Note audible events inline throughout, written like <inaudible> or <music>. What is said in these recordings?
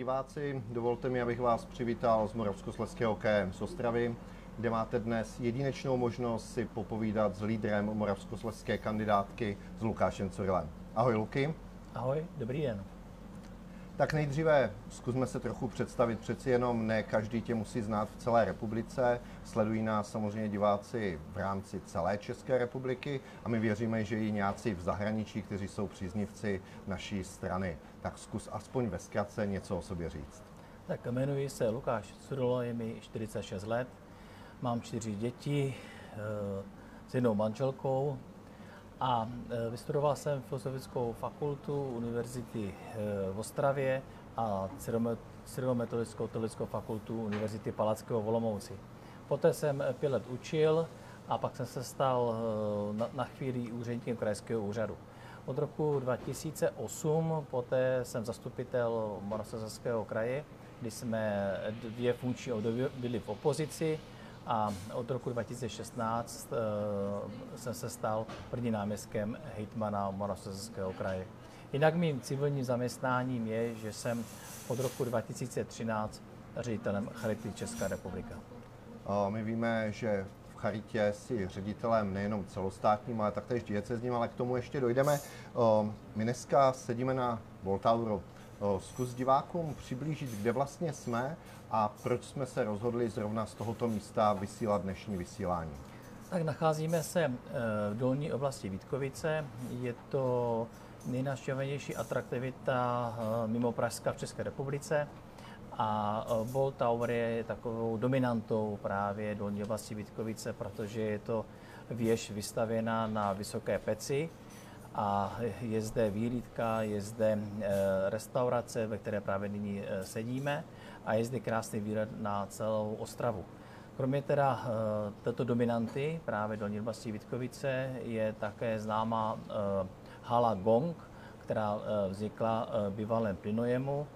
diváci, dovolte mi, abych vás přivítal z Moravskoslezského KM z Ostravy, kde máte dnes jedinečnou možnost si popovídat s lídrem moravskoslezské kandidátky s Lukášem Curilem. Ahoj Luky. Ahoj, dobrý den. Tak nejdříve zkusme se trochu představit, přeci jenom ne každý tě musí znát v celé republice. Sledují nás samozřejmě diváci v rámci celé České republiky a my věříme, že i nějací v zahraničí, kteří jsou příznivci naší strany. Tak zkus aspoň ve zkratce něco o sobě říct. Tak jmenuji se Lukáš Curilo, je mi 46 let, mám čtyři děti eh, s jednou manželkou, a e, vystudoval jsem Filozofickou fakultu Univerzity e, v Ostravě a Cyrilometodickou teologickou fakultu Univerzity Palackého v Olomouci. Poté jsem pět let učil a pak jsem se stal e, na, na chvíli úředníkem krajského úřadu. Od roku 2008 poté jsem zastupitel Moravskoslezského kraje, kdy jsme dvě funkční období byli v opozici a od roku 2016 uh, eh, jsem se stal prvním náměstkem hejtmana Moravskoslezského kraje. Jinak mým civilním zaměstnáním je, že jsem od roku 2013 ředitelem Charity Česká republika. My víme, že v Charitě si ředitelem nejenom celostátním, ale taktéž diecezním, ale k tomu ještě dojdeme. My dneska sedíme na Voltauru. Zkus divákům přiblížit, kde vlastně jsme a proč jsme se rozhodli zrovna z tohoto místa vysílat dnešní vysílání? Tak nacházíme se eh, v dolní oblasti Vítkovice. Je to nejnaštěvenější atraktivita eh, mimo Pražska v České republice. A eh, Ball Tower je takovou dominantou právě dolní oblasti Vítkovice, protože je to věž vystavěná na vysoké peci a je zde výlídka, je zde restaurace, ve které právě nyní sedíme a je zde krásný výhled na celou Ostravu. Kromě teda uh, této dominanty, právě do oblasti Vítkovice, je také známá hala Gong, která vznikla bývalém plynojemu,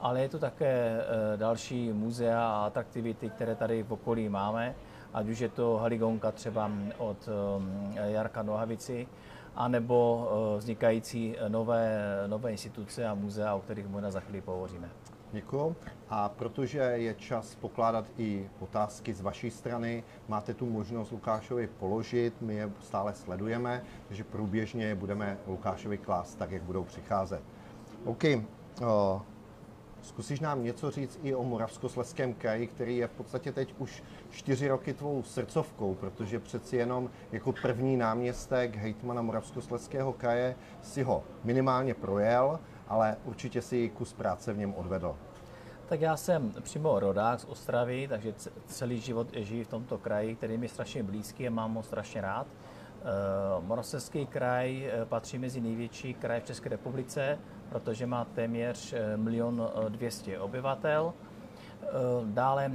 ale je tu také další muzea a atraktivity, které tady v okolí máme, ať už je to Haligonka třeba od Jarka Nohavici, anebo uh, vznikající nové, nové instituce a muzea, o kterých možná za chvíli pohovoříme. Děkuji. A protože je čas pokládat i otázky z vaší strany, máte tu možnost Lukášovi položit, my je stále sledujeme, takže průběžně budeme Lukášovi klást tak, jak budou přicházet. OK. Zkusíš nám něco říct i o Moravskosleském kraji, který je v podstatě teď už čtyři roky tvou srdcovkou, protože přeci jenom jako první náměstek hejtmana Moravskosleského kraje si ho minimálně projel, ale určitě si kus práce v něm odvedl. Tak já jsem přímo rodák z Ostravy, takže celý život žiji v tomto kraji, který mi strašně blízký a mám ho strašně rád. Uh, Moravský kraj eh, patří mezi největší kraj v České republice, protože má téměř eh, milion dvěstě obyvatel. Dále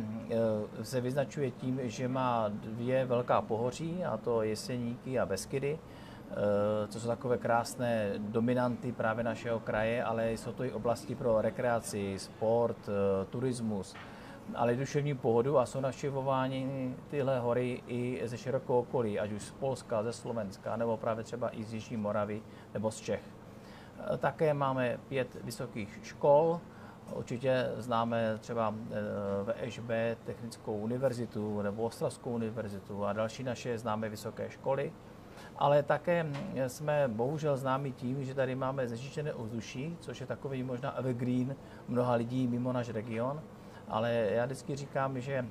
se vyznačuje tím, že má dvě velká pohoří, a to Jeseníky a Beskydy co eh, jsou takové krásné dominanty právě našeho kraje, ale jsou to i oblasti pro rekreaci, sport, eh, turismus, ale duševní pohodu a jsou navštěvovány tyhle hory i ze širokého okolí, ať už z Polska, ze Slovenska, nebo právě třeba i z Jižní Moravy nebo z Čech. Eh, také máme pět vysokých škol, Určitě známe třeba VŠB Technickou univerzitu nebo Ostravskou univerzitu a další naše známé vysoké školy ale také jsme bohužel známi tím, že tady máme znečištěné ovzduší, což je takový možná evergreen mnoha lidí mimo náš region. Ale já vždycky říkám, že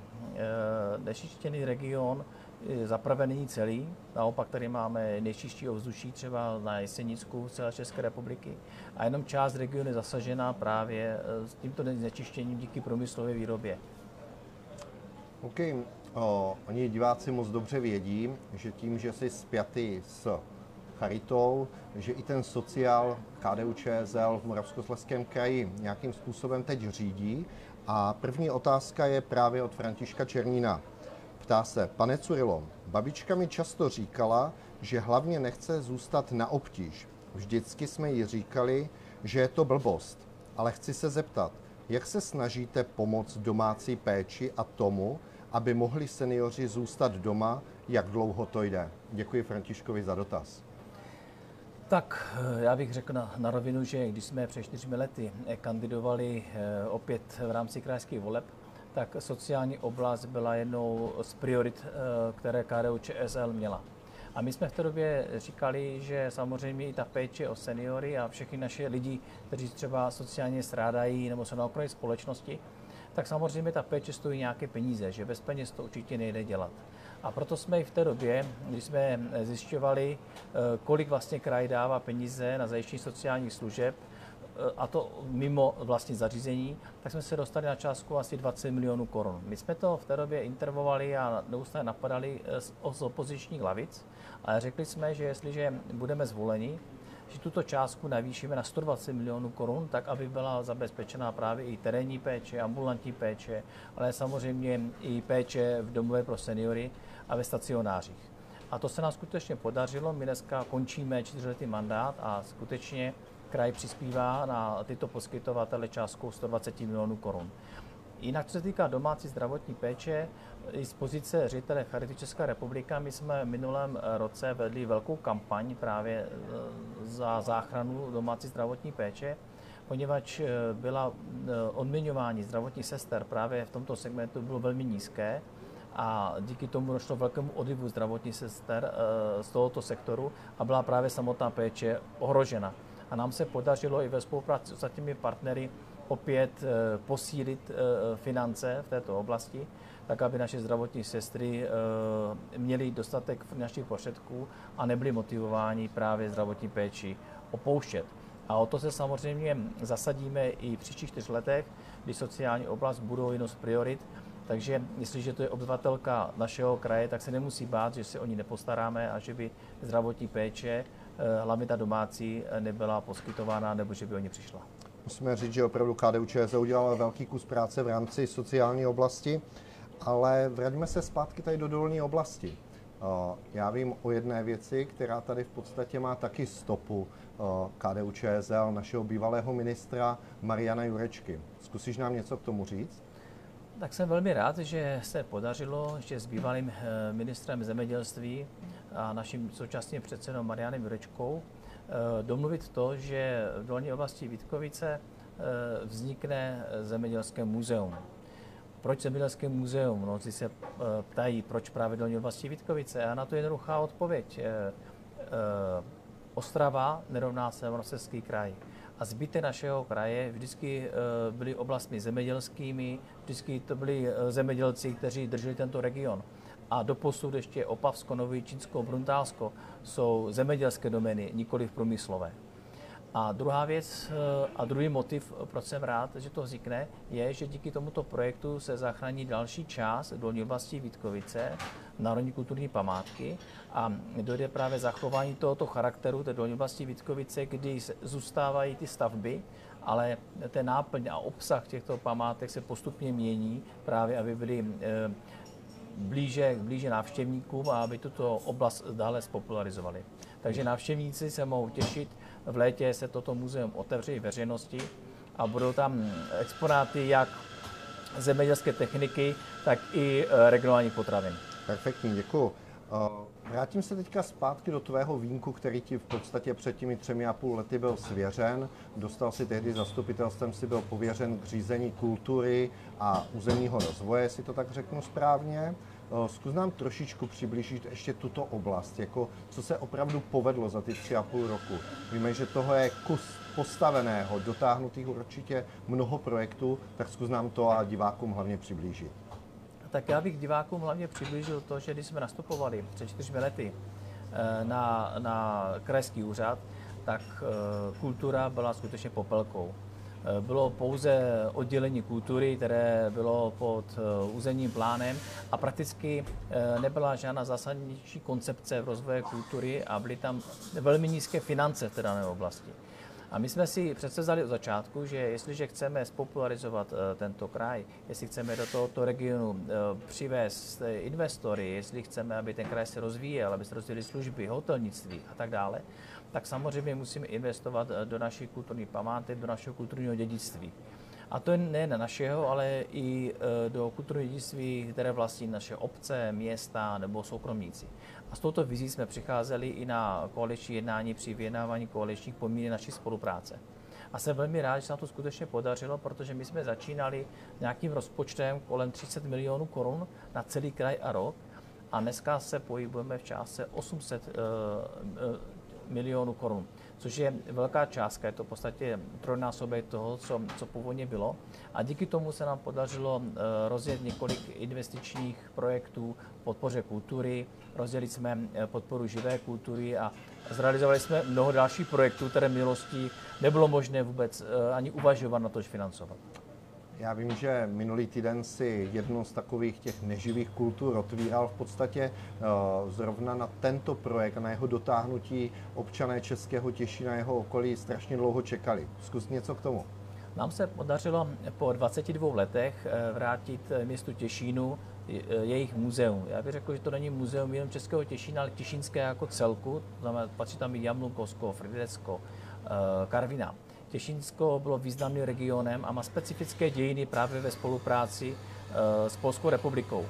znečištěný region zaprvé není celý, naopak tady máme nejčistší ovzduší třeba na Jesenicku celé České republiky a jenom část regionu je zasažena právě s tímto znečištěním díky průmyslové výrobě. Okay. O, oni diváci moc dobře vědí, že tím, že jsi spjatý s charitou, že i ten sociál KDU ČSL v Moravskoslezském kraji nějakým způsobem teď řídí. A první otázka je právě od Františka Černína. Ptá se, pane Curilo, babička mi často říkala, že hlavně nechce zůstat na obtíž. Vždycky jsme jí říkali, že je to blbost. Ale chci se zeptat, jak se snažíte pomoct domácí péči a tomu, aby mohli seniori zůstat doma, jak dlouho to jde? Děkuji Františkovi za dotaz. Tak eh, já bych řekl na, na rovinu, že když jsme před čtyřmi lety eh, kandidovali eh, opět v rámci krajských voleb, tak sociální oblast byla jednou z priorit, které KDU ČSL měla. A my jsme v té době říkali, že samozřejmě i ta péče o seniory a všechny naše lidi, kteří třeba sociálně strádají nebo jsou na okraji společnosti, tak samozřejmě ta péče stojí nějaké peníze, že bez peněz to určitě nejde dělat. A proto jsme i v té době, když jsme zjišťovali, eh, kolik vlastně kraj dává peníze na zajištění sociálních služeb, eh, a to mimo vlastní zařízení, tak jsme se dostali na částku asi 20 milionů korun. My jsme to v té době intervovali a neustále napadali eh, z opozičních lavic, ale řekli jsme, že jestliže budeme zvoleni, že tuto částku navýšíme na 120 milionů korun, tak aby byla zabezpečena právě i terénní péče, ambulantní péče, ale samozřejmě i péče v domové pro seniory a ve stacionářích. A to se nám skutečně podařilo. My dneska končíme čtyřletý mandát a skutečně kraj přispívá na tyto poskytovatele částkou 120 milionů korun. Jinak, co se týká domácí zdravotní péče, i z pozice ředitele Charity Česká republika, my jsme v minulém roce vedli velkou kampaň právě e, za záchranu domácí zdravotní péče, poněvadž e, byla e, odměňování zdravotních sester právě v tomto segmentu bylo velmi nízké a díky tomu došlo velkému odlivu zdravotních sester z tohoto sektoru a byla právě samotná péče ohrožena. A nám se podařilo i ve spolupráci s ostatními partnery opět eh, posílit eh, finance v této oblasti, tak aby naše zdravotní sestry eh, měly dostatek finančních prostředků a nebyly motivováni právě zdravotní péči opouštět. A o to se samozřejmě zasadíme i v příštích čtyř letech, kdy sociální oblast budou jednou z priorit. Takže jestliže to je obyvatelka našeho kraje, tak se nemusí bát, že se o ní nepostaráme a že by zdravotní péče, hlavně ta domácí, nebyla poskytována nebo že by o ní přišla musíme říct, že opravdu KDU ČSL udělala velký kus práce v rámci sociální oblasti, ale vraťme se zpátky tady do dolní oblasti. Já vím o jedné věci, která tady v podstatě má taky stopu KDU ČSL, našeho bývalého ministra Mariana Jurečky. Zkusíš nám něco k tomu říct? Tak jsem velmi rád, že se podařilo ještě s bývalým eh, ministrem zemědělství a naším současným předsedou Marianem Jurečkou Eh, domluvit to, že v dolní oblasti Vítkovice eh, vznikne zemědělské muzeum. Proč zemědělské muzeum? No, si se eh, ptají, proč právě dolní oblasti Vítkovice. A na to je jednoduchá odpověď. Ostrava nerovná se Moravský kraj. A zbytek našeho kraje vždycky byly oblastmi zemědělskými, vždycky to byli zemědělci, kteří drželi tento region a doposud ještě Opavsko, Nový Čínsko, Bruntálsko jsou zemědělské domény, nikoli průmyslové. A druhá věc eh, a druhý motiv, proč jsem rád, že to vznikne, je, že díky tomuto projektu se zachrání další část dolní oblasti Vítkovice, národní kulturní památky a dojde právě zachování tohoto charakteru té dolní oblasti Vítkovice, kdy zůstávají ty stavby, ale ten náplň a obsah těchto památek se postupně mění, právě aby byly eh, blíže, blíže návštěvníkům a aby tuto oblast dále spopularizovali. Takže návštěvníci se mohou těšit. V létě se toto muzeum otevře veřejnosti a budou tam exponáty jak zemědělské techniky, tak i e, regionální potravin. Perfektní, děkuji. E, vrátím se teďka zpátky do tvého vínku, který ti v podstatě před těmi třemi a půl lety byl svěřen. Dostal si tehdy zastupitelstvem, si byl pověřen k řízení kultury a územního rozvoje, jestli to tak řeknu správně. Eh, zkus nám trošičku přiblížit ještě tuto oblast, jako co se opravdu povedlo za ty tři a půl roku. Víme, že toho je kus postaveného, dotáhnutých určitě mnoho projektů, tak zkus nám to a divákům hlavně přiblížit. Tak já bych divákům hlavně přiblížil to, že když jsme nastupovali před čtyřmi lety eh, na, na krajský úřad, tak eh, kultura byla skutečně popelkou. Eh, bylo pouze oddělení kultury, které bylo pod eh, územním plánem a prakticky eh, nebyla žádná zásadnější koncepce v rozvoje kultury a byly tam velmi nízké finance v té dané oblasti. A my jsme si přece vzali od začátku, že jestliže chceme spopularizovat tento kraj, jestli chceme do tohoto regionu přivést investory, jestli chceme, aby ten kraj se rozvíjel, aby se rozvíjely služby, hotelnictví a tak dále, tak samozřejmě musíme investovat eh, do naší kulturní památek, do našeho kulturního dědictví. A to nejen našeho, ale i eh, do kulturního dědictví, které vlastní naše obce, města nebo soukromníci. A s touto vizí jsme přicházeli i na koaliční jednání při vyjednávání koaličních pomínek naší spolupráce. A jsem velmi rád, že se nám to skutečně podařilo, protože my jsme začínali nějakým rozpočtem kolem 30 milionů korun na celý kraj a rok. A dneska se pohybujeme v částce 800 uh, uh, milionů korun což je velká částka, je to v podstatě trojnásobek toho, co, co původně bylo. A díky tomu se nám podařilo eh, rozjet několik investičních projektů v podpoře kultury, rozjeli jsme eh, podporu živé kultury a zrealizovali jsme mnoho dalších projektů, které v minulosti nebylo možné vůbec eh, ani uvažovat na to, financovat. Já vím, že minulý týden si jednu z takových těch neživých kultur otvíral v podstatě uh, zrovna na tento projekt a na jeho dotáhnutí občané Českého Těšína jeho okolí strašně dlouho čekali. Zkus něco k tomu. Nám se podařilo po 22 letech eh, vrátit městu Těšínu jejich muzeum. Já bych řekl, že to není muzeum jenom Českého Těšína, ale Těšínské jako celku. Znamená, patří tam i Jamlunkovsko, Fridecko, Karvina. Těšínsko bylo významným regionem a má specifické dějiny právě ve spolupráci eh, s Polskou republikou.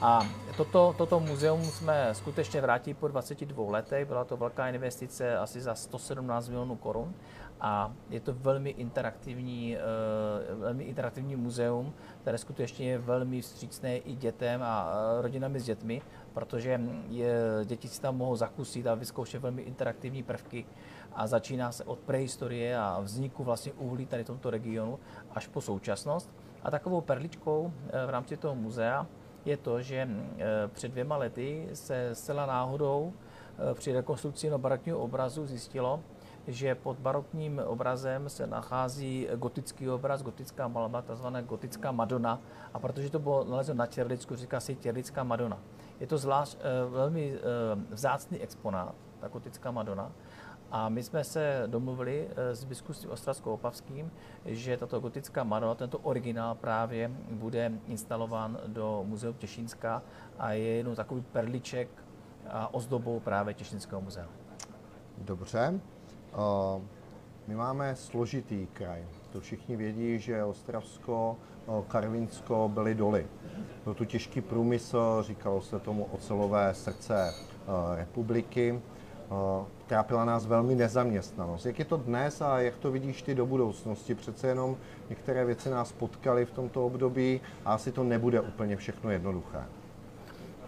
A toto, toto muzeum jsme skutečně vrátili po 22 letech. Byla to velká investice asi za 117 milionů korun a je to velmi interaktivní, eh, velmi interaktivní muzeum, které skutečně je velmi vstřícné i dětem a eh, rodinami s dětmi, protože je, děti si tam mohou zakusit a vyzkoušet velmi interaktivní prvky a začíná se od prehistorie a vzniku vlastně uhlí tady v tomto regionu až po současnost. A takovou perličkou eh, v rámci toho muzea je to, že eh, před dvěma lety se zcela náhodou eh, při rekonstrukci barokního obrazu zjistilo, že pod barokním obrazem se nachází gotický obraz, gotická malba, tzv. gotická Madonna. A protože to bylo nalezeno na Těrlicku, říká se Těrlická Madonna. Je to zvlášť velmi vzácný exponát, ta gotická Madonna. A my jsme se domluvili eh, s biskupstvím Ostravsko-Opavským, že tato gotická Madonna, tento originál právě bude instalován do Muzea Těšínska a je jenom takový perliček a ozdobou právě Těšínského muzea. Dobře. Uh, my máme složitý kraj. To všichni vědí, že Ostravsko, Karvinsko byly doly. Byl tu těžký průmysl, říkalo se tomu ocelové srdce republiky trápila nás velmi nezaměstnanost. Jak je to dnes a jak to vidíš ty do budoucnosti? Přece jenom některé věci nás potkaly v tomto období a asi to nebude úplně všechno jednoduché.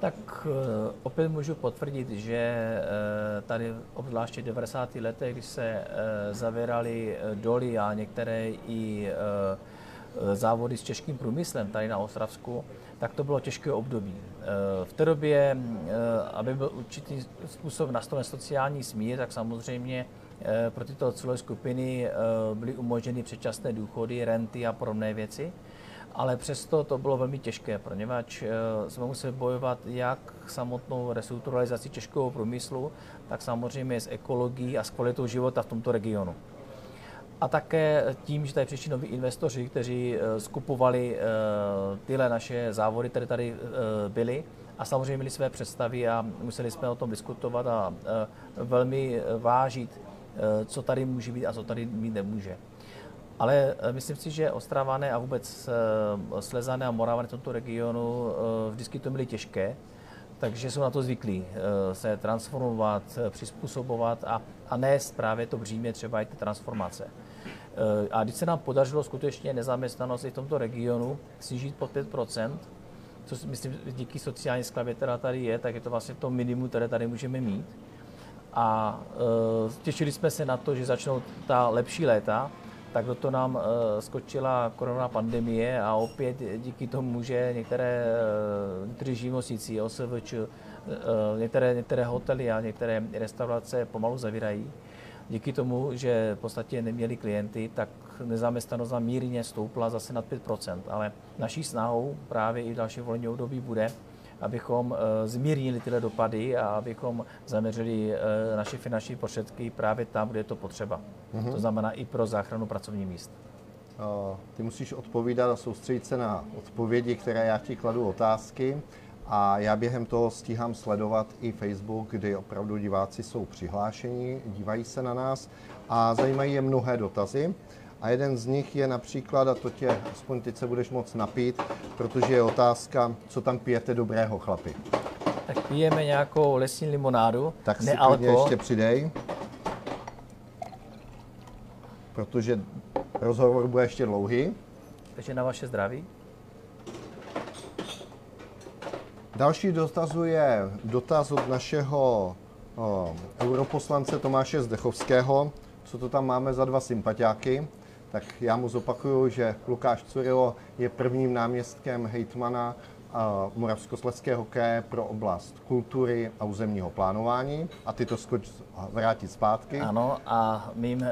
Tak eh, opět můžu potvrdit, že eh, tady obzvláště v 90. letech, když se eh, zavíraly doly a některé i závody s těžkým průmyslem tady na Ostravsku, tak to bylo těžké období. V té době, aby byl určitý způsob nastolen sociální smír, tak samozřejmě pro tyto celé skupiny byly umožněny předčasné důchody, renty a podobné věci ale přesto to bylo velmi těžké, poněvadž eh, jsme museli bojovat jak samotnou restrukturalizací těžkého průmyslu, tak samozřejmě s ekologií a s kvalitou života v tomto regionu. A také tím, že tady přišli noví investoři, kteří eh, skupovali eh, tyhle naše závody, které tady byly, a samozřejmě měli své představy a museli jsme o tom diskutovat a velmi vážit, co tady může být a co tady mít nemůže. Ale eh, myslím si, že Ostravané a vůbec eh, Slezané a Moravané v tomto regionu eh, vždycky to byly těžké, takže jsou na to zvyklí se transformovat, přizpůsobovat a, a nést právě to břímě třeba i ty transformace. A když se nám podařilo skutečně nezaměstnanost i v tomto regionu snížit pod 5% což myslím díky sociální sklavě, která tady je, tak je to vlastně to minimum, které tady můžeme mít. A těšili jsme se na to, že začnou ta lepší léta, tak do toho nám eh, skočila korona pandemie a opět díky tomu, že některé, eh, někteří živnostníci, OSVČ, eh, některé, některé hotely a některé restaurace pomalu zavírají. Díky tomu, že v podstatě neměli klienty, tak nezaměstnanost nám mírně stoupla zase nad 5%. Ale naší snahou právě i v další volení období bude, abychom eh, zmírnili tyhle dopady a abychom zaměřili eh, naše finanční prostředky právě tam, kde je to potřeba. Mm-hmm. To znamená i pro záchranu pracovních míst. Ty musíš odpovídat a soustředit se na odpovědi, které já ti kladu otázky. A já během toho stíhám sledovat i Facebook, kdy opravdu diváci jsou přihlášení, dívají se na nás a zajímají je mnohé dotazy. A jeden z nich je například, a to tě aspoň teď se budeš moc napít, protože je otázka, co tam pijete dobrého, chlapi. Tak pijeme nějakou lesní limonádu, Tak si klidně ještě přidej. Protože rozhovor bude ještě dlouhý. Takže na vaše zdraví. Další dotazu je dotaz od našeho o, europoslance Tomáše Zdechovského. Co to tam máme za dva sympatiáky? Tak já mu zopakuju, že Lukáš Curilo je prvním náměstkem hejtmana a, Moravskoslezského kraje pro oblast kultury a územního plánování. A ty to skoč vrátit zpátky. Ano, a mým e,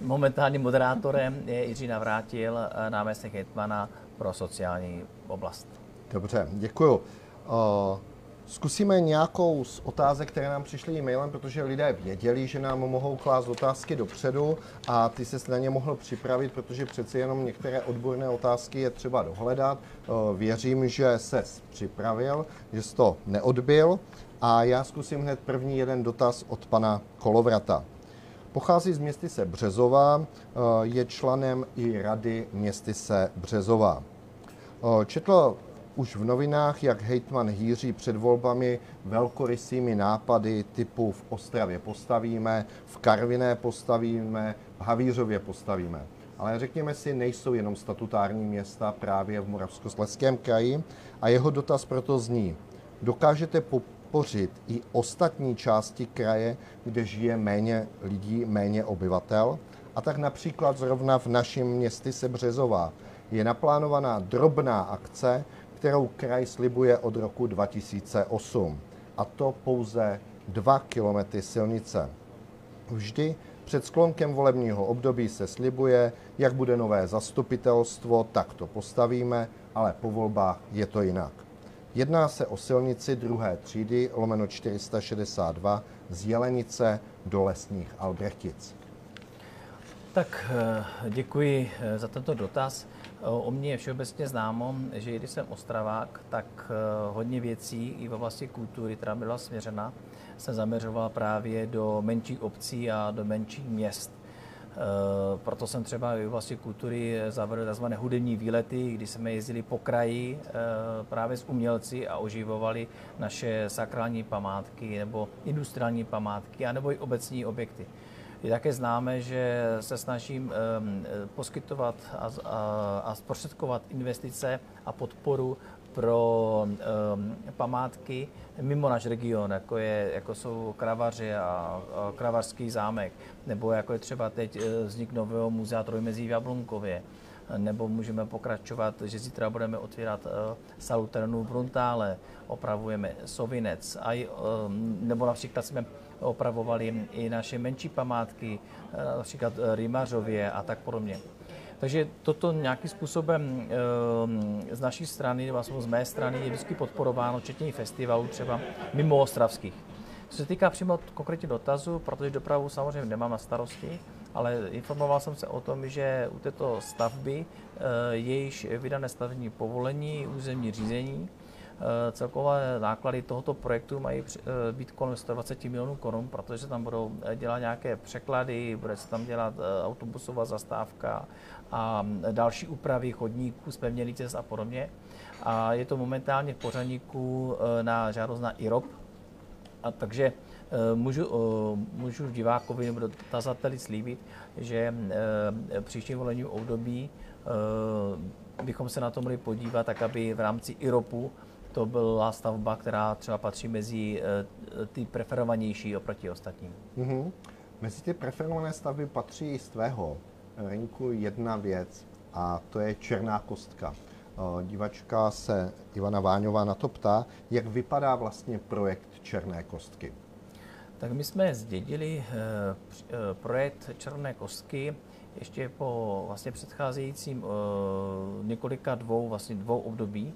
momentálním moderátorem je Jiří Navrátil, e, náměstek hejtmana pro sociální oblast. Dobře, děkuju. Uh, zkusíme nějakou z otázek, které nám přišly e-mailem, protože lidé věděli, že nám mohou klást otázky dopředu a ty se na ně mohl připravit, protože přeci jenom některé odborné otázky je třeba dohledat. Uh, věřím, že se připravil, že jsi to neodbil a já zkusím hned první jeden dotaz od pana Kolovrata. Pochází z městyse Březova, je členem i rady městyse Březova. Četl už v novinách, jak hejtman hýří před volbami velkorysými nápady typu v Ostravě postavíme, v Karviné postavíme, v Havířově postavíme. Ale řekněme si, nejsou jenom statutární města právě v Moravskoslezském kraji a jeho dotaz proto zní, dokážete podpořit i ostatní části kraje, kde žije méně lidí, méně obyvatel? A tak například zrovna v našem městě Sebřezová je naplánovaná drobná akce, kterou kraj slibuje od roku 2008. A to pouze 2 kilometry silnice. Vždy před sklonkem volebního období se slibuje, jak bude nové zastupitelstvo, tak to postavíme, ale po volbách je to jinak. Jedná se o silnici druhé třídy lomeno 462 z Jelenice do Lesních Albrechtic. Tak eh, děkuji eh, za tento dotaz. O mně je všeobecně známo, že když jsem Ostravák, tak eh, hodně věcí i v oblasti kultury, která byla směřena, se zaměřovala právě do menších obcí a do menších měst. Proto jsem třeba i v oblasti kultury zavedl tzv. hudební výlety, kdy jsme jezdili po kraji právě s umělci a oživovali naše sakrální památky nebo industriální památky, anebo i obecní objekty. Je také známe, že se snažím poskytovat a, a, a zprostředkovat investice a podporu pro um, památky mimo náš region, jako, je, jako jsou Kravaři a, a Kravařský zámek, nebo jako je třeba teď e, vznik nového muzea Trojmezí v Jablunkově, nebo můžeme pokračovat, že zítra budeme otvírat uh, salu terénu Bruntále, opravujeme Sovinec, a, um, nebo například jsme opravovali i naše menší památky, eh, například eh, Rymařově a tak podobně. Takže toto nějakým způsobem eh, z naší strany, vlastně z mé strany, je vždycky podporováno, včetně festivalů třeba mimo ostravských. Co se týká přímo konkrétně dotazu, protože dopravu samozřejmě nemám na starosti, ale informoval jsem se o tom, že u této stavby je již vydané stavební povolení, územní řízení, Eh, celkové náklady tohoto projektu mají eh, být kolem 120 milionů korun, protože tam budou eh, dělat nějaké překlady, bude se tam dělat autobusová zastávka a mm, další úpravy chodníků, zpevněný cest a podobně. A je to momentálně v pořadníku na žádost na IROP, a takže můžu, můžu divákovi nebo dotazateli slíbit, že příští volení období bychom se na to mohli podívat, tak aby v rámci IROPu to byla stavba, která třeba patří mezi eh, ty preferovanější oproti ostatním. Mm-hmm. Mezi ty preferované stavby patří z tvého rynku jedna věc a to je černá kostka. Eh, divačka se Ivana Váňová na to ptá, jak vypadá vlastně projekt Černé kostky. Tak my jsme zdědili eh, projekt Černé kostky ještě po vlastně předcházejícím několika dvou, vlastně dvou období,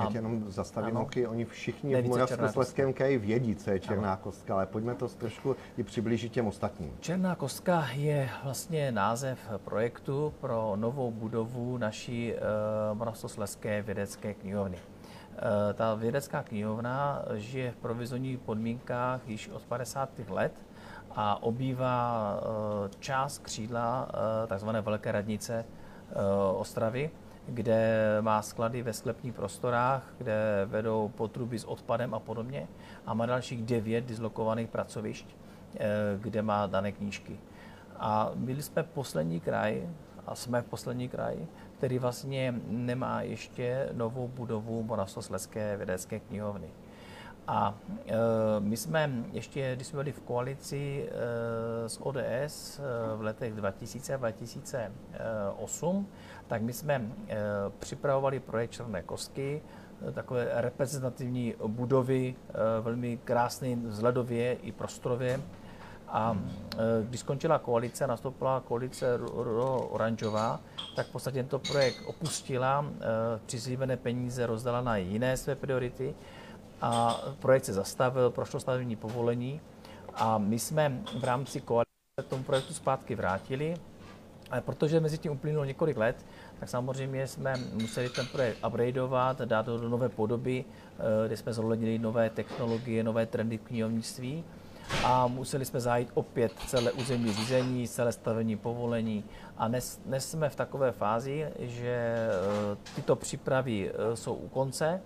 já tě jenom zastavím, oky, oni všichni v Moravskoslezském kraji vědí, co je černá ano. kostka, ale pojďme to trošku i přiblížit těm ostatním. Černá kostka je vlastně název projektu pro novou budovu naší uh, Moravskoslezské vědecké knihovny. Uh, ta vědecká knihovna žije v provizorních podmínkách již od 50. let a obývá uh, část křídla uh, takzvané Velké radnice Ostravy, kde má sklady ve sklepních prostorách, kde vedou potruby s odpadem a podobně. A má dalších devět dislokovaných pracovišť, eh, kde má dané knížky. A byli jsme poslední kraj, a jsme v poslední kraj, který vlastně nemá ještě novou budovu Moravskoslezské vědecké knihovny. A e, my jsme ještě, když jsme byli v koalici e, s ODS e, v letech 2000 a 2008, tak my jsme e, připravovali projekt Černé kostky, e, takové reprezentativní budovy, e, velmi krásné vzhledově i prostorově. A e, když skončila koalice, nastoupila koalice oranžová, tak v podstatě tento projekt opustila, e, přislíbené peníze rozdala na jiné své priority a projekt se zastavil, prošlo stavební povolení a my jsme v rámci koalice tomu projektu zpátky vrátili, ale protože mezi tím uplynulo několik let, tak samozřejmě jsme museli ten projekt upgradeovat, dát do nové podoby, eh, kde jsme zohlednili nové technologie, nové trendy v knihovnictví a museli jsme zajít opět celé územní řízení, celé stavení povolení. A dnes, dnes jsme v takové fázi, že eh, tyto přípravy eh, jsou u konce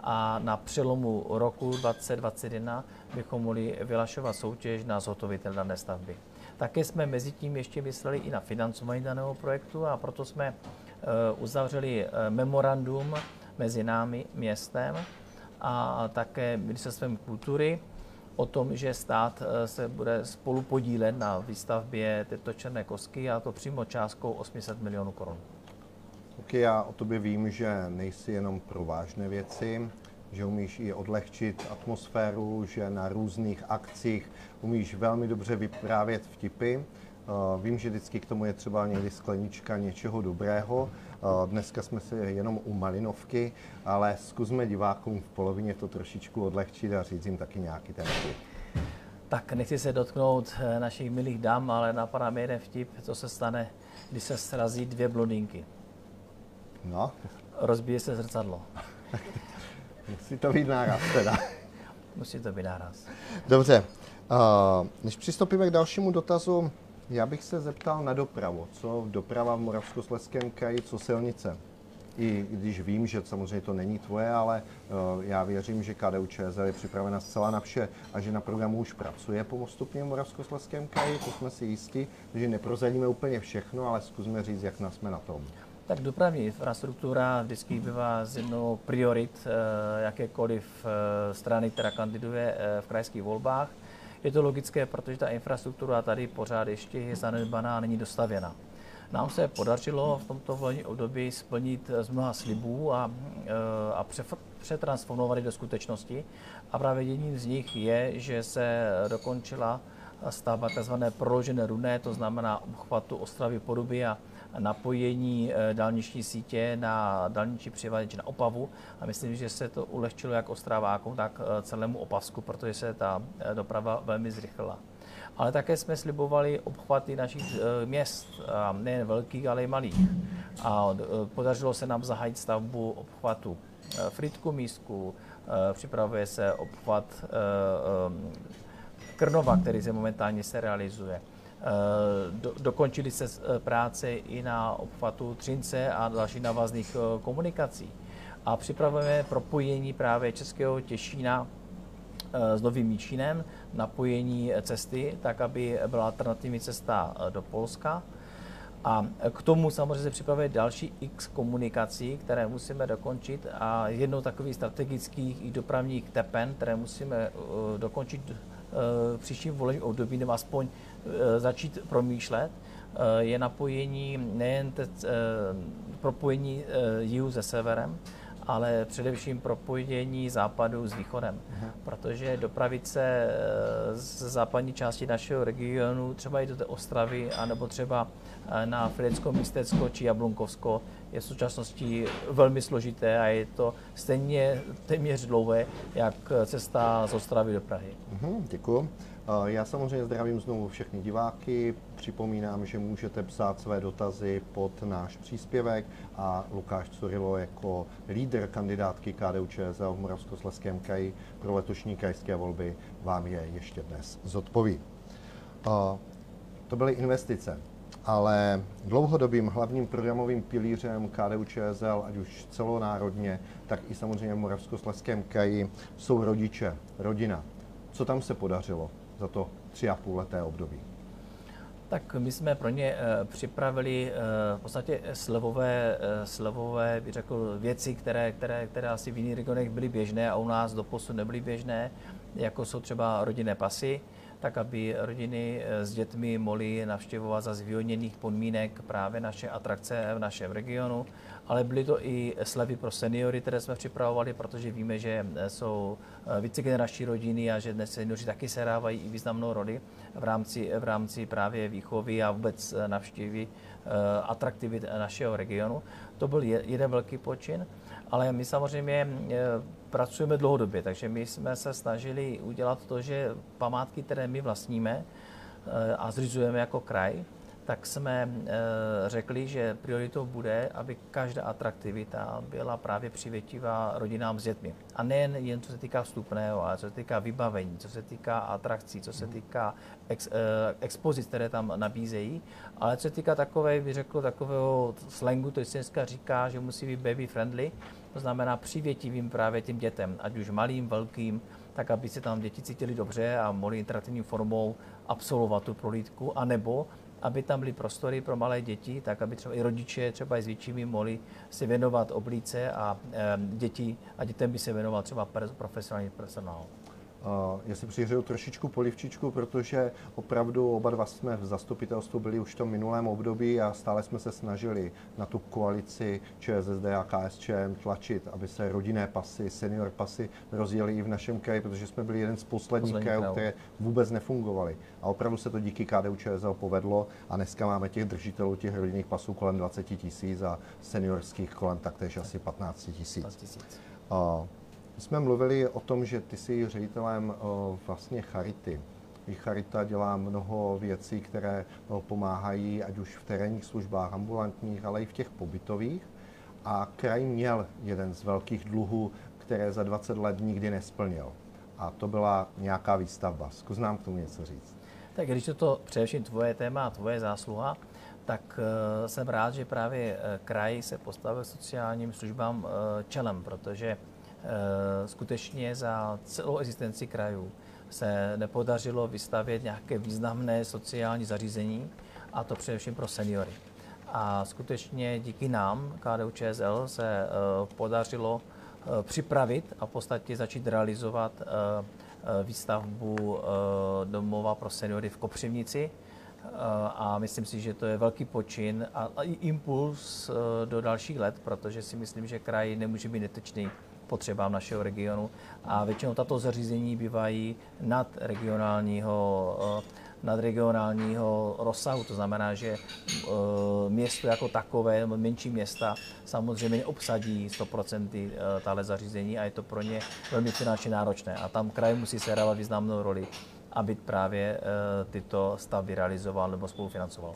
a na přelomu roku 2021 bychom mohli vylašovat soutěž na zhotovitel dané stavby. Také jsme mezi tím ještě mysleli i na financování daného projektu a proto jsme eh, uzavřeli memorandum mezi námi, městem a také ministerstvem kultury o tom, že stát eh, se bude spolu podílet na výstavbě této černé kosky a to přímo částkou 800 milionů korun. Ok, já o tobě vím, že nejsi jenom pro vážné věci, že umíš i odlehčit atmosféru, že na různých akcích umíš velmi dobře vyprávět vtipy. Eh, vím, že vždycky k tomu je třeba někdy sklenička něčeho dobrého. Eh, dneska jsme si jenom u Malinovky, ale zkusme divákům v polovině to trošičku odlehčit a říct jim taky nějaký ten. Tak nechci se dotknout eh, našich milých dam, ale napadá mi jeden vtip, co se stane, když se srazí dvě blondýnky. No. Rozbije se zrcadlo. <laughs> Musí to být náraz teda. Musí to být náraz. Dobře. Uh, než přistoupíme k dalšímu dotazu, já bych se zeptal na dopravu. Co doprava v Moravskoslezském kraji, co silnice? I když vím, že samozřejmě to není tvoje, ale uh, já věřím, že KDU ČSL je připravena zcela na vše a že na programu už pracuje postupně v Moravskoslezském kraji, to jsme si jistí, takže neprozradíme úplně všechno, ale zkusme říct, jak nás jsme na tom. Tak dopravní infrastruktura vždycky bývá z jednou priorit eh, jakékoliv eh, strany, která kandiduje v krajských volbách. Je to logické, protože ta infrastruktura tady pořád ještě je zanedbaná a není dostavěna. Nám se podařilo v tomto volebním období splnit z mnoha slibů a, a přetransformovat do skutečnosti. A právě jedním z nich je, že se dokončila stavba tzv. proložené runé, to znamená obchvatu Ostravy Poruby a napojení eh, dálniční sítě na dálniční přivaděč na Opavu a myslím, že se to ulehčilo jak Ostravákům, tak eh, celému Opavsku, protože se ta eh, doprava velmi zrychlila. Ale také jsme slibovali obchvaty našich měst, nejen velkých, ale i malých. A podařilo se nám zahájit stavbu obchvatu Fritku Mísku, připravuje se obchvat Krnova, který se momentálně se realizuje. Eh, do, dokončili se eh, práce i na obchvatu Třince a dalších návazných eh, komunikací. A připravujeme propojení právě Českého Těšína s Novým Míčínem, napojení cesty, tak aby byla alternativní cesta do Polska. A k tomu samozřejmě se připravuje další x komunikací, které musíme dokončit a jednou takových strategických i dopravních tepen, které musíme dokončit v příštím volebním období, nebo aspoň začít promýšlet, eh, je napojení nejen te, eh, propojení jihu se severem, ale především propojení západu s východem. Aha. Protože dopravit se z západní části našeho regionu, třeba i do té Ostravy, anebo třeba na Fridecko místecko či Jablunkovsko, je v současnosti velmi složité a je to stejně téměř dlouhé, jak cesta z Ostravy do Prahy. Uhum, děkuji. Já samozřejmě zdravím znovu všechny diváky. Připomínám, že můžete psát své dotazy pod náš příspěvek a Lukáš Curilo jako lídr kandidátky KDU ČSL v Moravskoslezském kraji pro letošní krajské volby vám je ještě dnes zodpoví. To byly investice. ale dlouhodobým hlavním programovým pilířem KDU ČSL, ať už celonárodně, tak i samozřejmě v Moravskoslezském kraji, jsou rodiče, rodina. Co tam se podařilo za to tři a půl leté období? Tak my jsme pro ně eh, připravili eh, v podstatě slevové, eh, slevové bych řekl, věci, které, které, které asi v jiných regionech byly běžné a u nás doposud nebyly běžné, jako jsou třeba rodinné pasy, tak aby rodiny s dětmi mohly navštěvovat za zvýhodněných podmínek právě naše atrakce v našem regionu, ale byly to i slevy pro seniory, které jsme připravovali, protože víme, že jsou vícegenerační rodiny a že dnes seniori taky sehrávají i významnou roli v rámci, v rámci právě výchovy a vůbec navštěvy atraktivit našeho regionu. To byl jeden velký počin, ale my samozřejmě pracujeme dlouhodobě, takže my jsme se snažili udělat to, že památky, které my vlastníme a zřizujeme jako kraj, tak jsme řekli, že prioritou bude, aby každá atraktivita byla právě přivětivá rodinám s dětmi. A nejen jen co se týká vstupného, ale co se týká vybavení, co se týká atrakcí, co se týká ex, expozic, které tam nabízejí, ale co se týká takové, bych řekl, takového slangu, to se dneska říká, že musí být baby friendly, to znamená přivětivým právě těm dětem, ať už malým, velkým, tak aby se tam děti cítili dobře a mohli interaktivní formou absolvovat tu prohlídku, anebo aby tam byly prostory pro malé děti, tak aby třeba i rodiče, třeba i s většími, mohli si věnovat oblíce a děti a dětem by se věnoval třeba profesionální personál. Já si přihřeju trošičku polivčičku, protože opravdu oba dva jsme v zastupitelstvu byli už v tom minulém období a stále jsme se snažili na tu koalici ČSSD a KSČM tlačit, aby se rodinné pasy, senior pasy rozjeli i v našem kraji, protože jsme byli jeden z posledních Poslední krajů, které vůbec nefungovaly. A opravdu se to díky KDU ČSL povedlo a dneska máme těch držitelů těch rodinných pasů kolem 20 tisíc a seniorských kolem taktéž asi 15 tisíc. My jsme mluvili o tom, že ty jsi ředitelem vlastně Charity. Charita dělá mnoho věcí, které pomáhají ať už v terénních službách, ambulantních, ale i v těch pobytových. A kraj měl jeden z velkých dluhů, které za 20 let nikdy nesplnil. A to byla nějaká výstavba. Zkus nám k tomu něco říct. Tak když je to především tvoje téma tvoje zásluha, tak uh, jsem rád, že právě kraj se postavil sociálním službám čelem, protože Eh, skutečně za celou existenci krajů se nepodařilo vystavět nějaké významné sociální zařízení, a to především pro seniory. A skutečně díky nám, KDU ČSL, se eh, podařilo eh, připravit a v podstatě začít realizovat výstavbu domova pro seniory v Kopřivnici. A myslím si, že to je velký počin a impuls do dalších let, protože si myslím, že kraj nemůže být netečný potřebám našeho regionu a většinou tato zařízení bývají nad regionálního eh, nadregionálního rozsahu. To znamená, že eh, město jako takové, menší města, samozřejmě neobsadí 100% eh, tahle zařízení a je to pro ně velmi finančně náročné. A tam kraj musí sehrávat významnou roli, aby právě tyto stavby realizoval nebo spolufinancoval.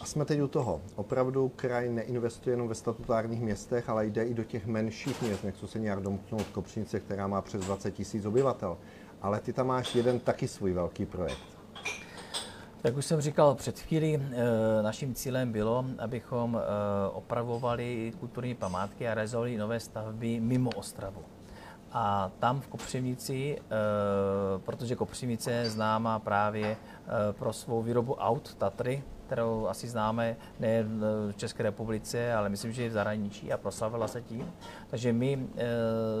A jsme teď u toho. Opravdu kraj neinvestuje jenom ve statutárních městech, ale jde i do těch menších měst. Nechci se nějak domknout Kopřinice, která má přes 20 tisíc obyvatel. Ale ty tam máš jeden taky svůj velký projekt. Jak už jsem říkal před chvílí, eh, naším cílem bylo, abychom eh, opravovali kulturní památky a realizovali nové stavby mimo Ostravu. A tam v Kopřivnici, eh, protože Kopřivnice je známá právě pro svou výrobu aut Tatry, kterou asi známe nejen v České republice, ale myslím, že i v zahraničí a proslavila se tím. Takže my eh,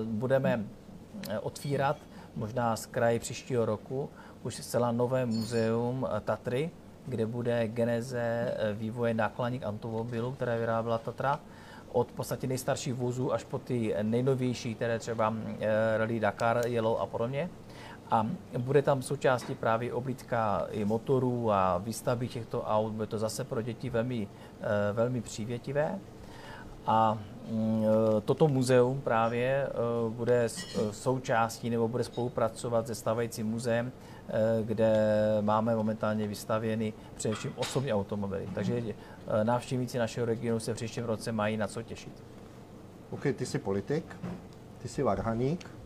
budeme eh, otvírat možná z kraje příštího roku už zcela nové muzeum eh, Tatry, kde bude geneze vývoje nákladních automobilů, které vyráběla Tatra od podstatě nejstarších vozů až po ty nejnovější, které třeba Rally Dakar, Yellow a podobně. A bude tam součástí právě oblídka i motorů a výstavby těchto aut. Bude to zase pro děti velmi, eh, velmi přívětivé. A mm, eh, toto muzeum právě eh, bude součástí nebo bude spolupracovat se stávajícím muzeem, kde máme momentálně vystavěny především osobní automobily. Takže návštěvníci našeho regionu se v příštím roce mají na co těšit. OK, ty jsi politik, ty jsi varhaník,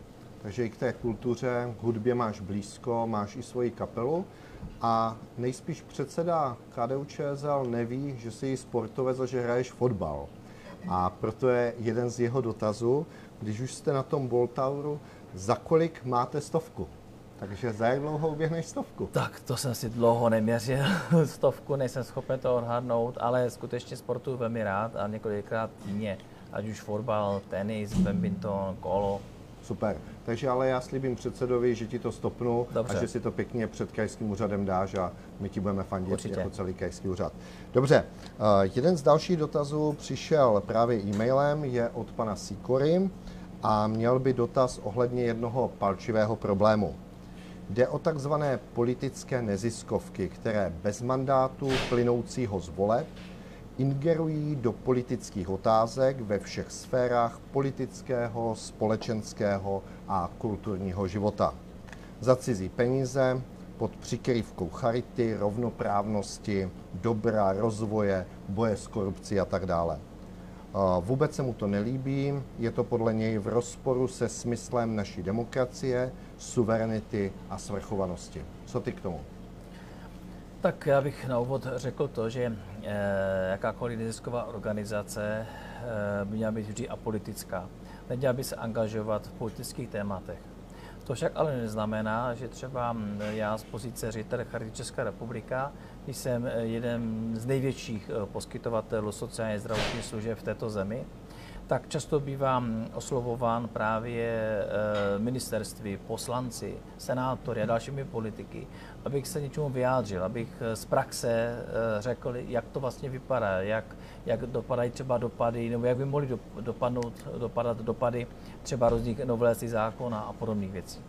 takže i k té kultuře, k hudbě máš blízko, máš i svoji kapelu a nejspíš předseda KDU ČSL neví, že jsi sportovec a že hraješ fotbal. A proto je jeden z jeho dotazů, když už jste na tom Boltauru, za kolik máte stovku? Takže za jak dlouho uběhneš stovku? Tak to jsem si dlouho neměřil, <laughs> stovku, nejsem schopen to odhadnout, ale skutečně sportuju velmi rád a několikrát týdně, ať už fotbal, tenis, badminton, kolo. Super. Takže ale já slíbím předsedovi, že ti to stopnu Dobře. a že si to pěkně před krajským úřadem dáš a my ti budeme fandit Určitě. jako celý krajský úřad. Dobře, uh, jeden z dalších dotazů přišel právě e-mailem, je od pana Sikory a měl by dotaz ohledně jednoho palčivého problému. Jde o takzvané politické neziskovky, které bez mandátu plynoucího z voleb ingerují do politických otázek ve všech sférách politického, společenského a kulturního života. Za cizí peníze, pod přikrývkou charity, rovnoprávnosti, dobra, rozvoje, boje s korupcí a tak dále. Vůbec se mu to nelíbí, je to podle něj v rozporu se smyslem naší demokracie, suverenity a svrchovanosti. Co ty k tomu? Tak já bych na úvod řekl to, že jakákoliv nezisková organizace eh, by měla být vždy apolitická. Neměla by se angažovat v politických tématech. To však ale neznamená, že třeba mm, já z pozice ředitele Charity Česká republika jsem eh, jeden z největších eh, poskytovatelů sociálně zdravotních služeb v této zemi, tak často bývám oslovován právě eh, ministerství, poslanci, senátory a dalšími politiky, abych se něčemu vyjádřil, abych eh, z praxe eh, řekl, jak to vlastně vypadá, jak, jak dopadají třeba dopady, nebo jak by mohly dop- dopadnout, dopadat dopady třeba různých novelací zákona a podobných věcí.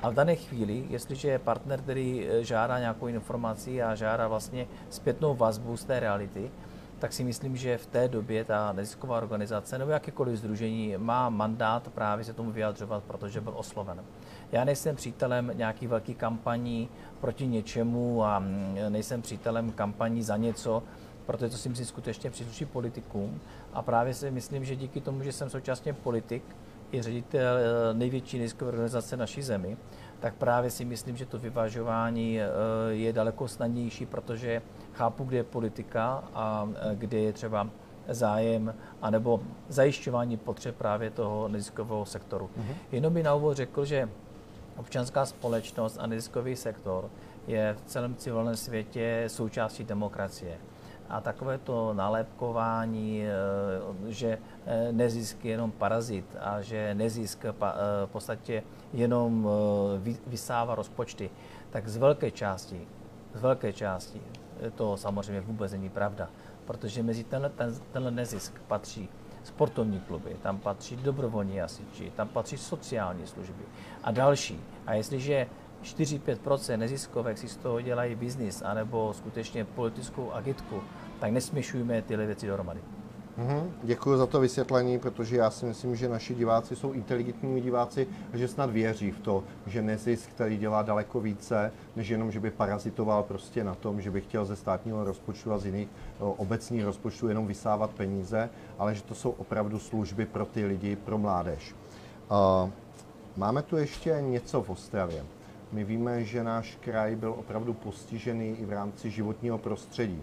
A v dané chvíli, jestliže je partner, který eh, žádá nějakou informaci a žádá vlastně zpětnou vazbu z té reality, tak si myslím, že v té době ta nezisková organizace nebo jakékoliv združení má mandát právě se tomu vyjadřovat, protože byl osloven. Já nejsem přítelem nějakých velkých kampaní proti něčemu a mm, nejsem přítelem kampaní za něco, protože to si myslím skutečně přísluší politikům. A právě si myslím, že díky tomu, že jsem současně politik, i ředitel eh, největší neziskové organizace naší zemi, tak právě si myslím, že to vyvažování eh, je daleko snadnější, protože chápu, kde je politika a eh, kde je třeba zájem anebo zajišťování potřeb právě toho neziskového sektoru. Mm-hmm. Jenom by na úvod řekl, že občanská společnost a neziskový sektor je v celém civilním světě součástí demokracie. A takové to nalepkování, eh, že eh, nezisk je jenom parazit a že nezisk eh, v podstatě jenom vy- vysává rozpočty, tak z velké části, z velké části to samozřejmě vůbec není pravda, protože mezi tenhle, ten, tenhle nezisk patří sportovní kluby, tam patří dobrovolní hasiči, tam patří sociální služby a další. A jestliže 4-5 neziskovek si z toho dělají biznis anebo skutečně politickou agitku, tak nesměšujme tyhle věci dohromady. Mhm, Děkuji za to vysvětlení, protože já si myslím, že naši diváci jsou inteligentní diváci a že snad věří v to, že nezisk, který dělá daleko více, než jenom, že by parazitoval prostě na tom, že by chtěl ze státního rozpočtu a z jiných obecních rozpočtů jenom vysávat peníze, ale že to jsou opravdu služby pro ty lidi, pro mládež. Uh, Máme tu ještě něco v Ostravě. My víme, že náš kraj byl opravdu postižený i v rámci životního prostředí.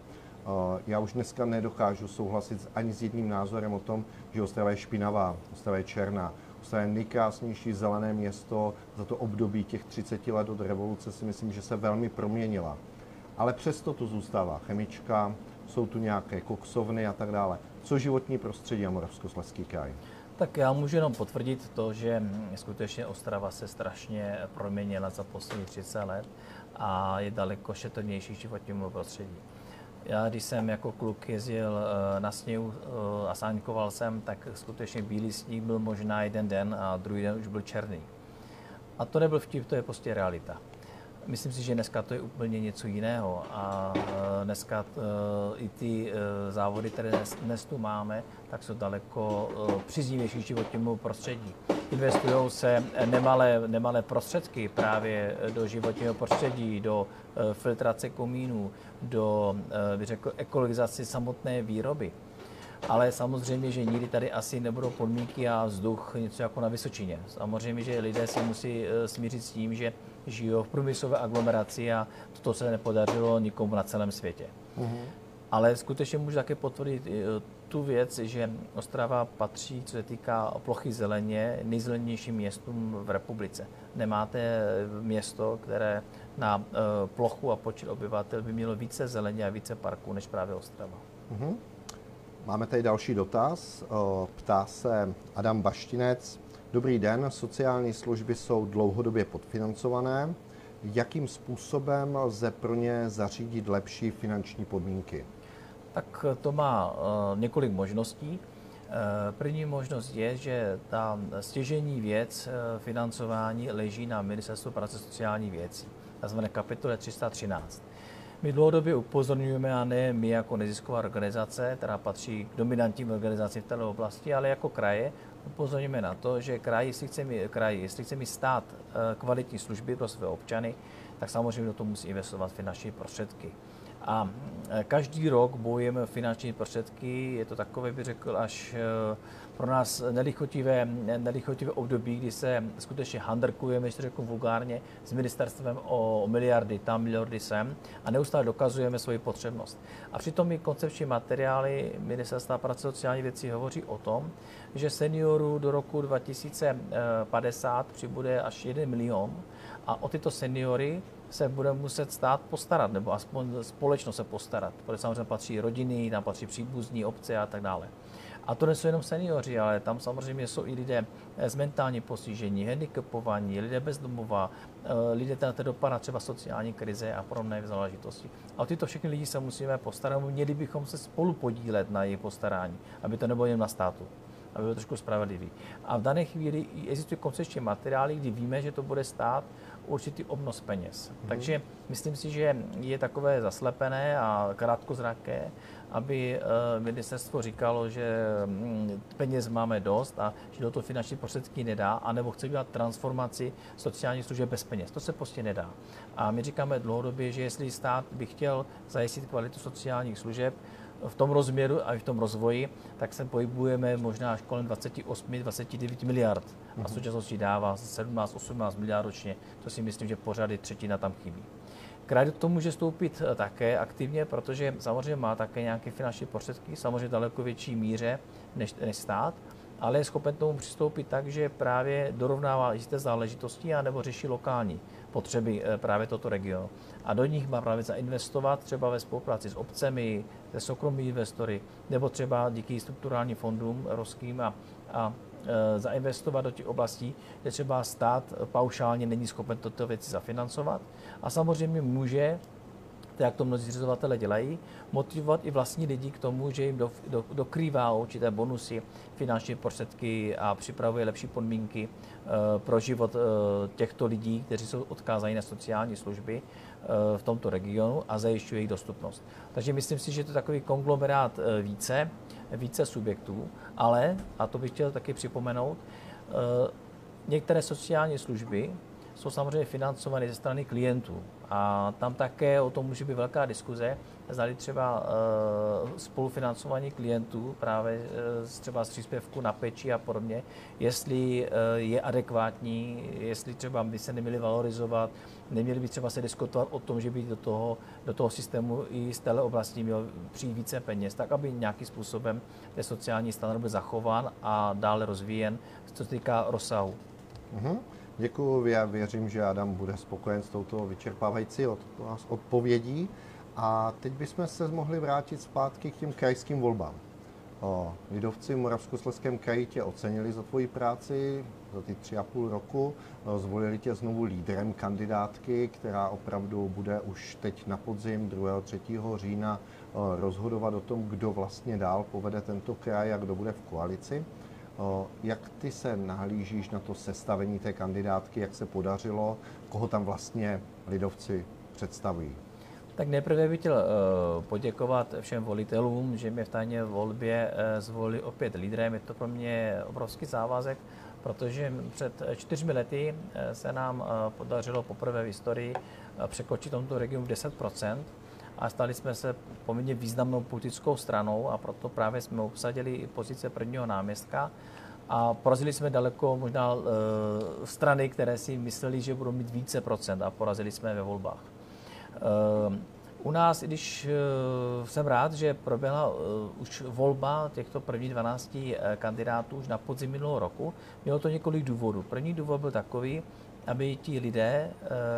Já už dneska nedokážu souhlasit ani s jedním názorem o tom, že Ostrava je špinavá, Ostrava je černá. Ostrava je nejkrásnější zelené město za to období těch 30 let od revoluce si myslím, že se velmi proměnila. Ale přesto tu zůstává chemička, jsou tu nějaké koksovny a tak dále. Co životní prostředí a Moravskoslezský kraj? Tak já můžu jenom potvrdit to, že mm, skutečně Ostrava se strašně proměnila za poslední 30 let a je daleko šetrnější životnímu prostředí. Já, když jsem jako kluk jezdil eh, na sněhu eh, a sáňkoval jsem, tak skutečně bílý sníh byl možná jeden den a druhý den už byl černý. A to nebyl vtip, to je prostě realita. Myslím si, že dneska to je úplně něco jiného a eh, dneska i ty závody, které dnes, tu máme, tak jsou daleko příznivější životnímu prostředí. Investují se nemalé, nemalé prostředky právě do životního prostředí, do filtrace komínů, do bych řekl, ekologizace samotné výroby. ale samozřejmě, že nikdy tady asi nebudou podmínky a vzduch něco jako na Vysočině. Samozřejmě, že lidé si musí eh, smířit s tím, že žijou v průmyslové aglomeraci a to se nepodařilo nikomu na celém světě. Mm-hmm. Ale skutečně můžu také potvrdit eh, tu věc, že Ostrava patří, co se týká plochy zeleně, nejzelenějším městům v republice. Nemáte město, které na plochu a počet obyvatel by mělo více zeleně a více parků než právě Ostrava. Mm-hmm. Máme tady další dotaz. Ptá se Adam Baštinec. Dobrý den, sociální služby jsou dlouhodobě podfinancované. Jakým způsobem lze pro ně zařídit lepší finanční podmínky? Tak to má několik možností. První možnost je, že ta stěžení věc financování leží na Ministerstvu práce sociální věcí, tzv. kapitole 313. My dlouhodobě upozorňujeme, a ne my jako nezisková organizace, která patří k dominantním organizacím v této oblasti, ale jako kraje, upozorňujeme na to, že kraj, jestli chce mít, kraj, jestli chce mít stát eh, kvalitní služby pro své občany, tak samozřejmě do toho musí investovat finanční prostředky. A eh, každý rok bojujeme finanční prostředky, je to takové, bych řekl, až eh, pro nás nelichotivé, nelichotivé období, kdy se skutečně handrkujeme, ještě řeknu vulgárně, s ministerstvem o miliardy tam, miliardy sem a neustále dokazujeme svoji potřebnost. A přitom i koncepční materiály Ministerstva práce sociální věcí hovoří o tom, že seniorů do roku 2050 přibude až 1 milion a o tyto seniory se bude muset stát postarat, nebo aspoň společnost se postarat, protože samozřejmě patří rodiny, tam patří příbuzní, obce a tak dále. A to nejsou jenom seniori, ale tam samozřejmě jsou i lidé s mentální postižení, handicapovaní, lidé bez domova, eh, lidé, které dopadá třeba sociální krize a podobné záležitosti. A o tyto všechny lidi se musíme postarat, měli bychom se spolu podílet na jejich postarání, aby to nebylo jen na státu aby byl trošku spravedlivý. A v dané chvíli existují koncepční materiály, kdy víme, že to bude stát určitý obnos peněz. Mm-hmm. Takže myslím si, že je takové zaslepené a krátkozraké, aby eh, ministerstvo říkalo, že hm, peněz máme dost a že do toho finanční prostředky nedá, anebo chce dělat transformaci sociálních služeb bez peněz. To se prostě nedá. A my říkáme dlouhodobě, že jestli stát by chtěl zajistit kvalitu sociálních služeb, v tom rozměru a v tom rozvoji, tak se pohybujeme možná až kolem 28-29 miliard. A v mhm. současnosti dává 17-18 miliard ročně. To si myslím, že pořád třetina tam chybí. Kraj do toho může stoupit eh, také aktivně, protože samozřejmě má také nějaké finanční prostředky, samozřejmě daleko větší míře než, než stát, ale je schopen tomu přistoupit tak, že právě dorovnává jisté záležitosti a nebo řeší lokální potřeby eh, právě toto regionu. A do nich má právě zainvestovat třeba ve spolupráci s obcemi, se soukromými investory, nebo třeba díky strukturálním fondům ruským a, a e, zainvestovat do těch oblastí, kde třeba stát paušálně není schopen toto věci zafinancovat. A samozřejmě může tak jak to mnozí zřizovatele dělají, motivovat i vlastní lidi k tomu, že jim do, do, dokrývá určité bonusy, finanční prostředky a připravuje lepší podmínky e, pro život e, těchto lidí, kteří jsou odkázaní na sociální služby e, v tomto regionu a zajišťuje jejich dostupnost. Takže myslím si, že to je takový konglomerát více, více subjektů, ale, a to bych chtěl taky připomenout, některé sociální služby jsou samozřejmě financovány ze strany klientů. A tam také o tom může být velká diskuze, zdali třeba uh, spolufinancování klientů právě uh, třeba z příspěvku na peči a podobně, jestli uh, je adekvátní, jestli třeba by se neměli valorizovat, neměli by třeba se diskutovat o tom, že by do toho, do toho systému i z téhle oblasti měl přijít více peněz, tak aby nějakým způsobem ten sociální standard byl zachován a dále rozvíjen, co se týká rozsahu. Mm-hmm. Děkuji, já věřím, že Adam bude spokojen s touto vyčerpávající odpovědí. A teď bychom se mohli vrátit zpátky k těm krajským volbám. O, lidovci v Moravskoslezském kraji tě ocenili za tvoji práci za ty tři a půl roku. O, zvolili tě znovu lídrem kandidátky, která opravdu bude už teď na podzim 2. 3. října o, rozhodovat o tom, kdo vlastně dál povede tento kraj a kdo bude v koalici. Jak ty se nahlížíš na to sestavení té kandidátky, jak se podařilo, koho tam vlastně lidovci představují? Tak nejprve bych chtěl uh, poděkovat všem volitelům, že mě v tajně volbě uh, zvolili opět lídrem. Je to pro mě obrovský závazek, protože před čtyřmi lety uh, se nám podařilo poprvé v historii překočit tomto regionu 10 a stali jsme se poměrně významnou politickou stranou a proto právě jsme obsadili i pozice prvního náměstka a porazili jsme daleko možná e, strany, které si mysleli, že budou mít více procent a porazili jsme ve volbách. E, u nás, i když uh, jsem rád, že proběhla uh, už volba těchto prvních 12 uh, kandidátů už na podzim minulého roku, mělo to několik důvodů. První důvod byl takový, aby ti lidé,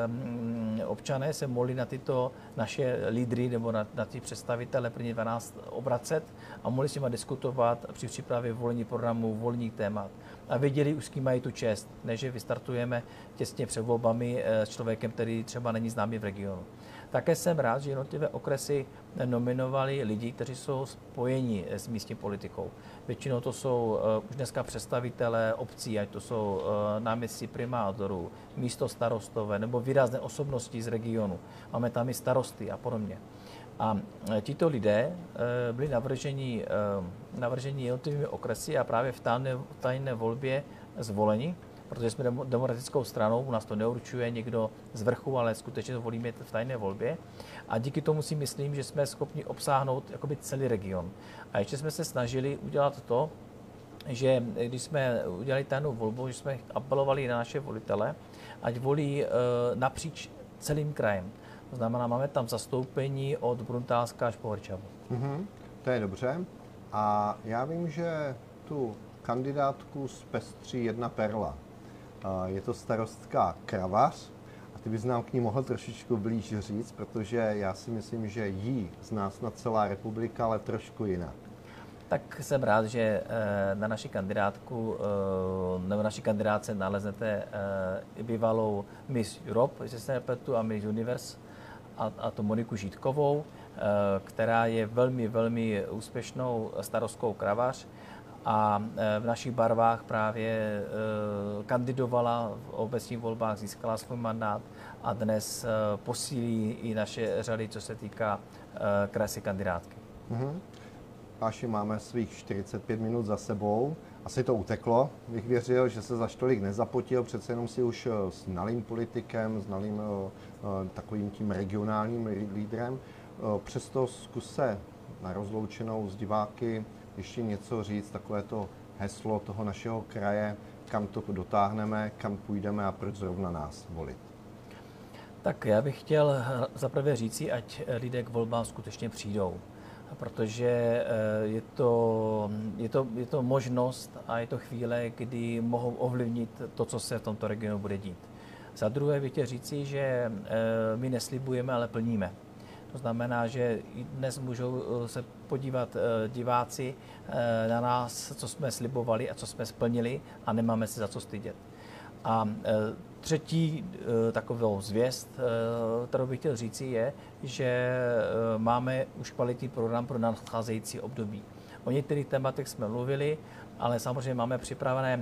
um, občané se mohli na tyto naše lídry nebo na, na ty představitele první 12 obracet a mohli s nimi diskutovat při přípravě volení programu, volních témat. A věděli už, s kým mají tu čest, než že vystartujeme těsně před volbami s člověkem, který třeba není známý v regionu. Také jsem rád, že jednotlivé okresy nominovali lidi, kteří jsou spojeni s místní politikou. Většinou to jsou uh, už dneska představitelé obcí, ať to jsou uh, náměstci primátorů, místo starostové nebo výrazné osobnosti z regionu. Máme tam i starosty a podobně. A eh, tito lidé byli navrženi, navrženi jednotlivými okresy a právě v tajné, tajné volbě zvoleni protože jsme demokratickou stranou, u nás to neurčuje někdo z vrchu, ale skutečně to volíme v tajné volbě. A díky tomu si myslím, že jsme schopni obsáhnout jakoby celý region. A ještě jsme se snažili udělat to, že když jsme udělali tajnou volbu, že jsme apelovali na naše volitele, ať volí e, napříč celým krajem. To znamená, máme tam zastoupení od Bruntálska až po Horčavu. Mm-hmm, to je dobře. A já vím, že tu kandidátku zpestří jedna perla. Je to starostka Kravař a ty bys nám k ní mohl trošičku blíž říct, protože já si myslím, že jí zná snad celá republika, ale trošku jinak. Tak jsem rád, že eh, na naši kandidátku eh, nebo naší kandidátce naleznete eh, bývalou Miss Europe, jestli se nepletu, a Miss Universe, a, a to Moniku Žítkovou, která je velmi, velmi úspěšnou starostkou kravař a v našich barvách právě kandidovala v obecních volbách, získala svůj mandát a dnes e, posílí i naše řady, co se týká krásy kandidátky. Mm-hmm. Páši, máme svých 45 minut za sebou. Asi to uteklo, bych věřil, že se za tolik nezapotil, přece jenom si už s znalým politikem, znalým takovým tím regionálním lídrem. Přesto zkuse na rozloučenou s diváky ještě něco říct, takové to heslo toho našeho kraje, kam to dotáhneme, kam půjdeme a proč zrovna nás volit? Tak já bych chtěl zaprvé říci, ať lidé k volbám skutečně přijdou, protože eh, je to, je, to, je to možnost a je to chvíle, kdy mohou ovlivnit to, co se v tomto regionu bude dít. Za druhé bych chtěl říci, že eh, my neslibujeme, ale plníme. To znamená, že dnes můžou eh, se podívat eh, diváci eh, na nás, co jsme slibovali a co jsme splnili a nemáme se za co stydět. A třetí takovou zvěst, kterou bych chtěl říci, je, že máme už kvalitní program pro nadcházející období. O některých tématech jsme mluvili, ale samozřejmě máme připravené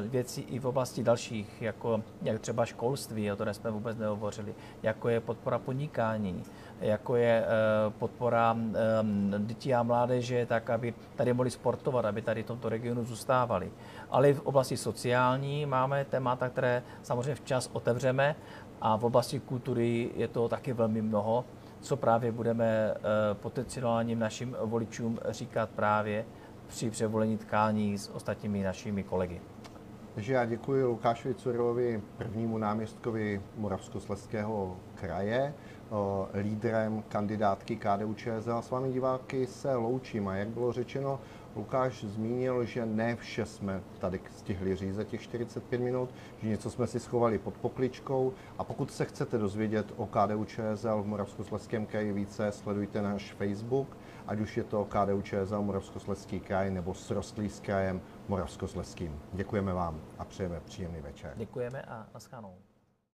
věci i v oblasti dalších, jako jak třeba školství, o které jsme vůbec nehovořili, jako je podpora podnikání, jako je eh, podpora eh, dětí a mládeže, tak aby tady mohli sportovat, aby tady v tomto regionu zůstávali. Ale i v oblasti sociální máme témata, které samozřejmě včas otevřeme a v oblasti kultury je to taky velmi mnoho, co právě budeme eh, potenciálním našim voličům říkat právě při převolení tkání s ostatními našimi kolegy. Takže já děkuji Lukášovi Curovi, prvnímu náměstkovi Moravskoslezského kraje lídrem kandidátky KDU ČSL. S vámi diváky se loučím a jak bylo řečeno, Lukáš zmínil, že ne vše jsme tady stihli říct za těch 45 minut, že něco jsme si schovali pod pokličkou a pokud se chcete dozvědět o KDU ČSL v Moravskoslezském kraji více, sledujte náš Facebook, ať už je to KDU ČSL Moravskoslezský kraj nebo srostlý s krajem Moravskoslezským. Děkujeme vám a přejeme příjemný večer. Děkujeme a naschánou.